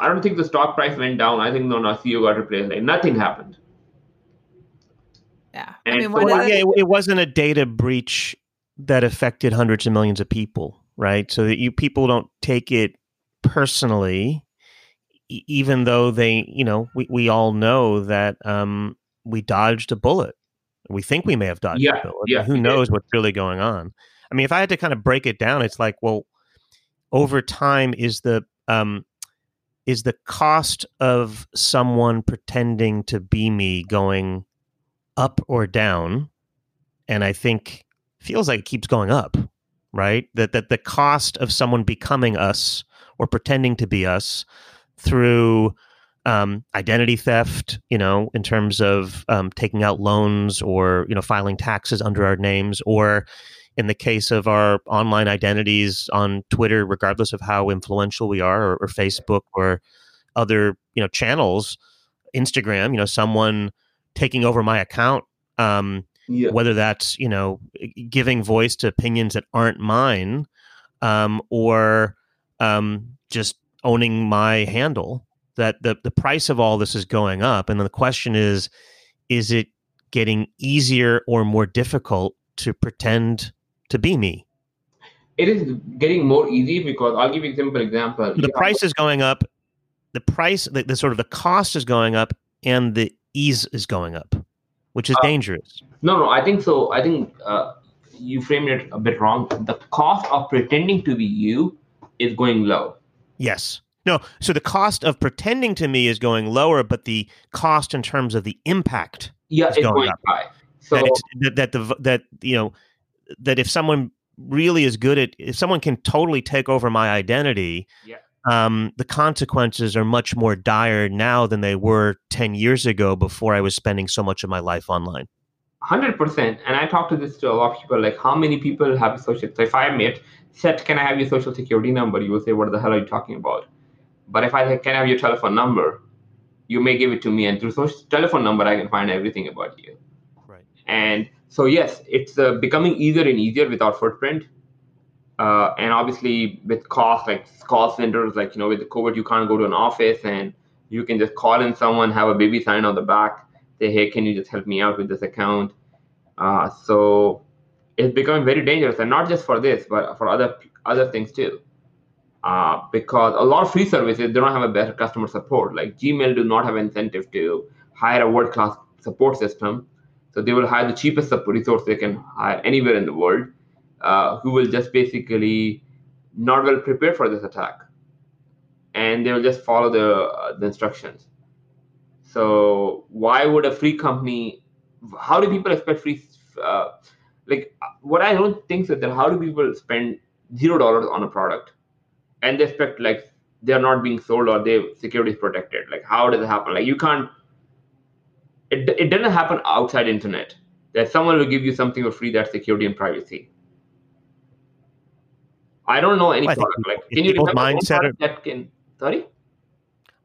I don't think the stock price went down. I think no, no CEO got replaced. Like nothing happened. Yeah, and I mean, well, yeah, it, it, wasn't a data breach that affected hundreds of millions of people, right? So that you people don't take it personally, even though they, you know, we, we all know that um, we dodged a bullet. We think we may have dodged yeah, a bullet. Yeah, who knows what's really going on? I mean, if I had to kind of break it down, it's like, well, over time, is the um, is the cost of someone pretending to be me going up or down and i think feels like it keeps going up right that that the cost of someone becoming us or pretending to be us through um, identity theft, you know, in terms of um, taking out loans or you know filing taxes under our names, or in the case of our online identities on Twitter, regardless of how influential we are, or, or Facebook, or other you know channels, Instagram, you know, someone taking over my account, um, yeah. whether that's you know giving voice to opinions that aren't mine, um, or um, just owning my handle. That the the price of all this is going up, and then the question is, is it getting easier or more difficult to pretend to be me? It is getting more easy because I'll give you a simple example. The price is going up. The price, the, the, sort of the cost is going up, and the ease is going up, which is uh, dangerous. No, no, I think so. I think uh, you framed it a bit wrong. The cost of pretending to be you is going low. Yes. No, so the cost of pretending to me is going lower, but the cost in terms of the impact yeah, is it's going, going up. high. So that, it's, that that the that you know that if someone really is good at if someone can totally take over my identity, yeah. um, the consequences are much more dire now than they were ten years ago before I was spending so much of my life online. Hundred percent. And I talk to this to a lot of people, like how many people have social so if I met said, Can I have your social security number? You will say, What the hell are you talking about? But if I say, Can I have your telephone number? You may give it to me, and through social telephone number, I can find everything about you. Right. And so, yes, it's uh, becoming easier and easier with our footprint. Uh, and obviously, with cost, like call centers, like, you know, with the COVID, you can't go to an office and you can just call in someone, have a baby sign on the back, say, Hey, can you just help me out with this account? Uh, so, it's becoming very dangerous, and not just for this, but for other other things too uh, because a lot of free services don't have a better customer support. Like Gmail do not have incentive to hire a world class support system, so they will hire the cheapest resource they can hire anywhere in the world, uh, who will just basically not well prepared for this attack, and they will just follow the uh, the instructions. So why would a free company? How do people expect free? Uh, like uh, what I don't think is that how do people spend zero dollars on a product? and they expect like they're not being sold or their security is protected like how does it happen like you can't it, it doesn't happen outside internet that someone will give you something for free that's security and privacy i don't know any Well, product like can you remember mindset product that can sorry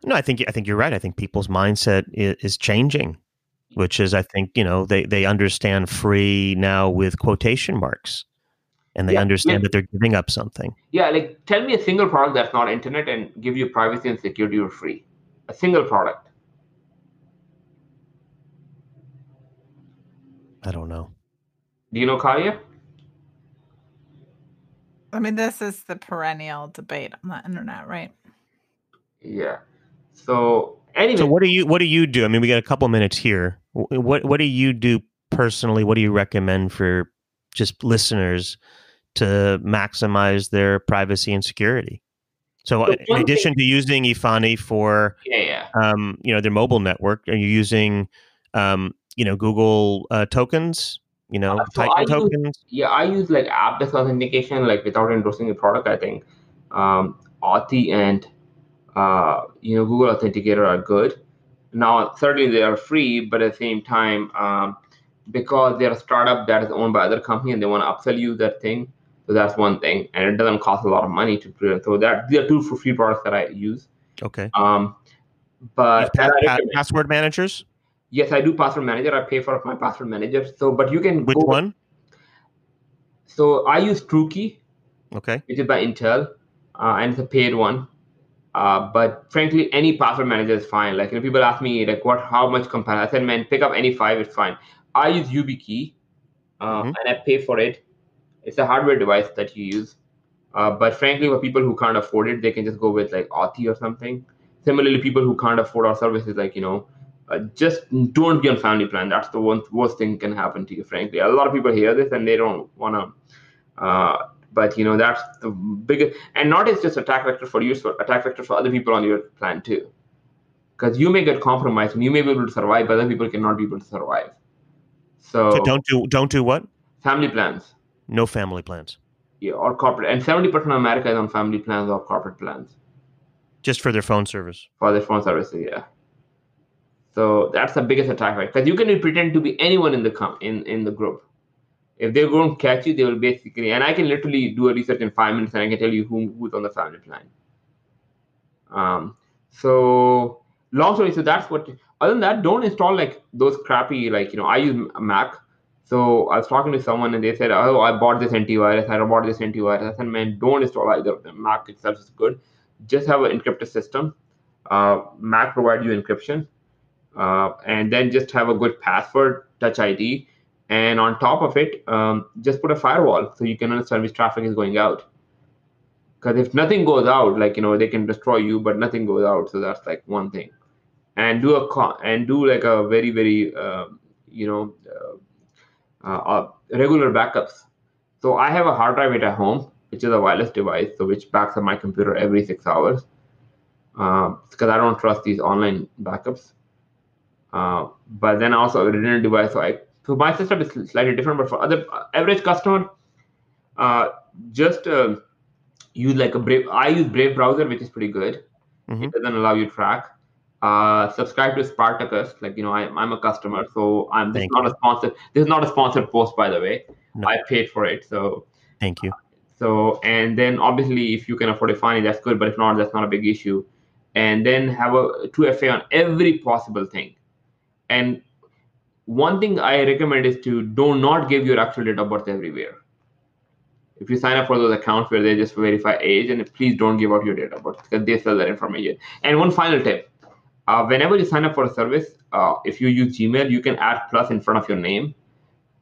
No, I think I think you're right. I think people's mindset is, is changing, which is I think you know they they understand free now with quotation marks, and they Yeah, understand yeah. that they're giving up something. yeah like tell me a single product that's not internet and give you privacy and security for free a single product I don't know. do you know Kavya? I mean, this is the perennial debate on the internet, right? yeah so anyway So what do you what do you do? I mean, we got a couple minutes here. What what do you do personally? What do you recommend for just listeners to maximize their privacy and security? So, So in addition to using Efani for yeah yeah um, you know their mobile network, are you using um, you know Google uh, tokens? You know, Uh, so Titan I use- tokens. Yeah, I use like app-based authentication, like without endorsing the product. I think um, Authy and uh, you know Google Authenticator are good. Now, certainly they are free, but at the same time, um, because they're a startup that is owned by other company and they want to upsell you that thing, so that's one thing, and it doesn't cost a lot of money to create. So that these are two for free products that I use. Okay. Um, but Pa- pa- password managers. yes, I do password manager. I pay for my password manager. So, but you can go Which go, one? So I use TrueKey. Okay. which is by Intel, uh, and it's a paid one. Uh, but frankly, any password manager is fine. Like you know, people ask me like, what, how much comparison? I said, man, pick up any five, it's fine. I use YubiKey, uh, Mhm. and I pay for it. It's a hardware device that you use. Uh, but frankly, for people who can't afford it, they can just go with like Authy or something. Similarly, people who can't afford our services, like you know, uh, just don't be on family plan. That's the one worst thing can happen to you. Frankly, a lot of people hear this and they don't want to. Uh, but you know that's the biggest, and not it's just attack vector for you, but attack vector for other people on your plan too. Because you may get compromised and you may be able to survive, but other people cannot be able to survive. So, So don't do don't do what? family plans, No family plans. yeah, or corporate, and seventy percent of America is on family plans or corporate plans. Just for their phone service. for their phone services. Yeah. So that's the biggest attack, right? Because you can pretend to be anyone in the com- in in the group. If they don't catch you, they will basically, and I can literally do a research in five minutes, and I can tell you who who's on the family plan. Um. So long story. So that's what. Other than that, don't install like those crappy like you know. I use Mac. So I was talking to someone and they said, "Oh, I bought this antivirus. I bought this antivirus." I said, "Man, don't install either of them. Mac itself is good. Just have an encrypted system. Uh, Mac provide you encryption, uh, and then just have a good password, Touch ID, and on top of it, um, just put a firewall so you can understand which traffic is going out. Because if nothing goes out, like you know, they can destroy you, but nothing goes out. So that's like one thing. And do a and do like a very very uh, you know uh, uh, regular backups. So I have a hard drive at home, which is a wireless device, so which backs up my computer every six hours uh, because I don't trust these online backups. Uh, but then also a redundant device. So, I, so my system is slightly different. But for other uh, average customer, uh, just uh, use like a Brave. I use Brave browser, which is pretty good. Mm-hmm. It doesn't allow you to track. Uh, subscribe to Spartacus. Like you know, I, am a customer, so I'm. This is not you. a sponsored. This is not a sponsored post, by the way. No. I paid for it, so. Thank you. So and then obviously, if you can afford Efani, that's good. But if not, that's not a big issue. And then have a 2FA on every possible thing. And one thing I recommend is to do not give your actual date of birth everywhere if you sign up for those accounts where they just verify age, and please don't give out your date of birth because they sell that information. And one final tip: uh, whenever you sign up for a service, uh, if you use Gmail, you can add plus in front of your name,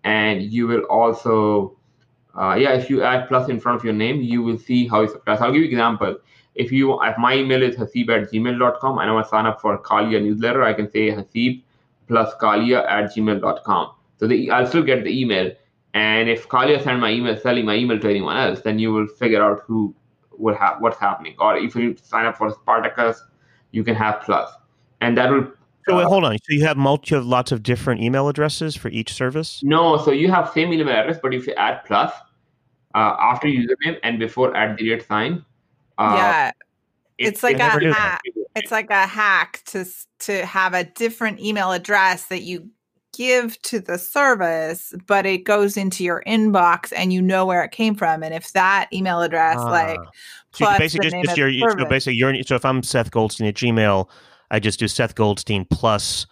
and you will also, uh, yeah, if you add plus in front of your name, you will see how it's suppressed. I'll give you an example. If you, if my email is haseeb at gmail.com, and I want to sign up for Kaliya newsletter, I can say haseeb plus Kaliya at gmail.com. So the, I'll still get the email and if Kaliya send my email, selling my email to anyone else, then you will figure out who would have what's happening. Or if you sign up for Spartacus, you can have plus, and that will. So wait, uh, hold on. So you have multi, you have lots of different email addresses for each service? No. So you have same email address, but if you add plus uh, after username and before at the rate sign, uh, yeah, it's like a hack. It's like a hack to to have a different email address that you give to the service, but it goes into your inbox and you know where it came from. And if that email address, uh, like, so basically just, just your, so basically your, so if I'm Seth Goldstein at Gmail, I just do Seth Goldstein plus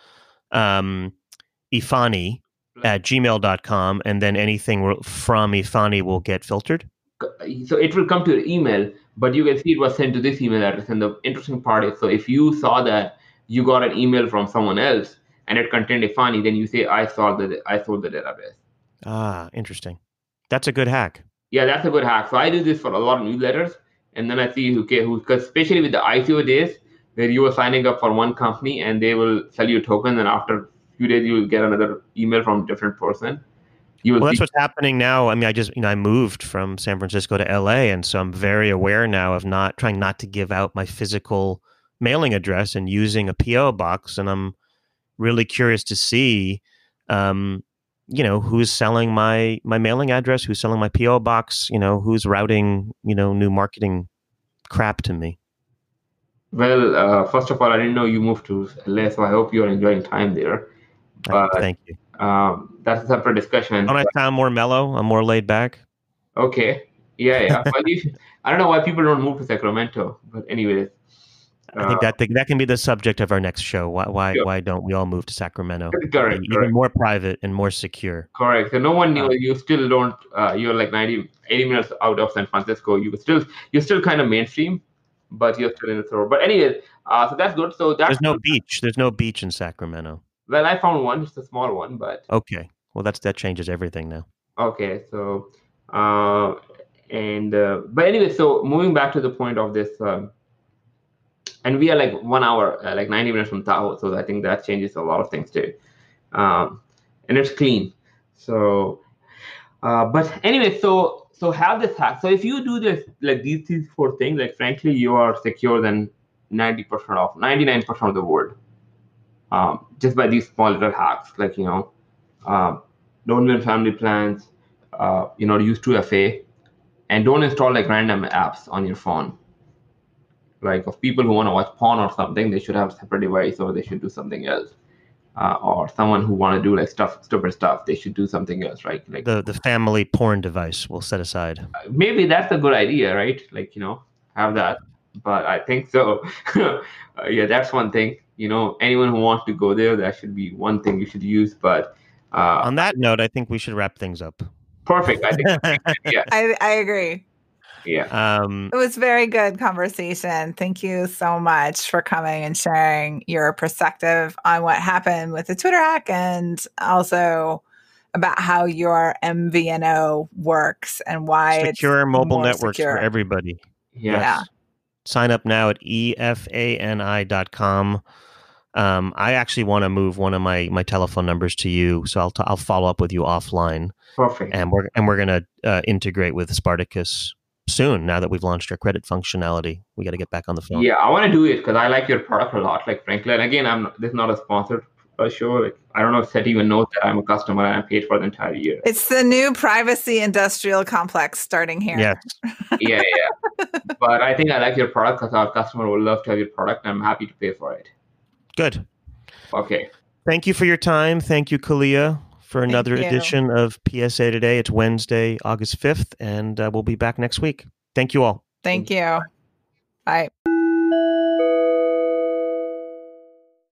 um, Efani at gmail.com and then anything from Efani will get filtered? So it will come to your email, but you can see it was sent to this email address. And the interesting part is, so if you saw that you got an email from someone else, and it contained Efani, then you say I saw the I sold the database. Ah, interesting. That's a good hack. Yeah, that's a good hack. So I do this for a lot of newsletters, and then I see who okay, who especially with the ICO days where you are signing up for one company and they will sell you tokens, and after a few days you will get another email from a different person. You well, that's what's happening now. I mean, I just you know I moved from San Francisco to LA, and so I'm very aware now of not trying not to give out my physical mailing address and using a PO box, and I'm really curious to see, um, you know, who's selling my my mailing address, who's selling my PO box, you know, who's routing, you know, new marketing crap to me. Well, uh, first of all, I didn't know you moved to LA, so I hope you're enjoying time there. But, Thank you. Um, that's a separate discussion. Don't I sound more mellow? I'm more laid back. Okay. Yeah, yeah. well, you, I don't know why people don't move to Sacramento, but anyways, I think that that can be the subject of our next show. Why why why don't we all move to Sacramento? Correct. Even correct. more private and more secure. Correct. So no one knew uh, you still don't. Uh, you're like 90, 80 minutes out of San Francisco. You still you're still kind of mainstream, but you're still in the throw. But anyway, uh, so that's good. So that's there's no beach. There's no beach in Sacramento. Well, I found one. It's a small one, but okay. Well, that's that changes everything now. Okay, so uh, and uh, but anyway, so moving back to the point of this. Um, and we are like one hour, uh, like 90 minutes from Tahoe. So I think that changes a lot of things too. Um, and it's clean. So, uh, but anyway, so so have this hack. So if you do this, like these these four things, like frankly, you are secure than 90% of 99% of the world. Um, just by these small little hacks, like you know, uh, don't win family plans, uh, you know, use 2FA, and don't install like random apps on your phone like of people who want to watch porn or something, they should have a separate device or they should do something else. Uh, or someone who want to do like stuff, stupid stuff, they should do something else, right? Like the the family porn device will set aside. Maybe that's a good idea, right? Like you know, have that. But I think so. uh, yeah, that's one thing. You know, anyone who wants to go there, that should be one thing you should use. But uh, on that note, I think we should wrap things up. Perfect. I think. yeah. I I agree. Yeah. Um, it was very good conversation. Thank you so much for coming and sharing your perspective on what happened with the Twitter hack and also about how your MVNO works and why secure mobile networks secure. for everybody. Yes. Yeah. Sign up now at efani.com. Um, I actually want to move one of my my telephone numbers to you, so I'll t- I'll follow up with you offline. Perfect. And we're and we're gonna uh, integrate with Spartacus soon now that we've launched our credit functionality. We got to get back on the phone. Yeah, I want to do it because I like your product a lot. Like frankly, and again, I'm this is not a sponsored show. Like I don't know if Seth even knows that I'm a customer and I'm paid for the entire year. It's the new privacy industrial complex starting here. Yeah, yeah, yeah. but I think I like your product because our customer would love to have your product. and I'm happy to pay for it. Good. Okay. Thank you for your time. Thank you, Kaliya for another edition of PSA Today. It's Wednesday, August 5th, and uh, we'll be back next week. Thank you all. Thank you. Bye.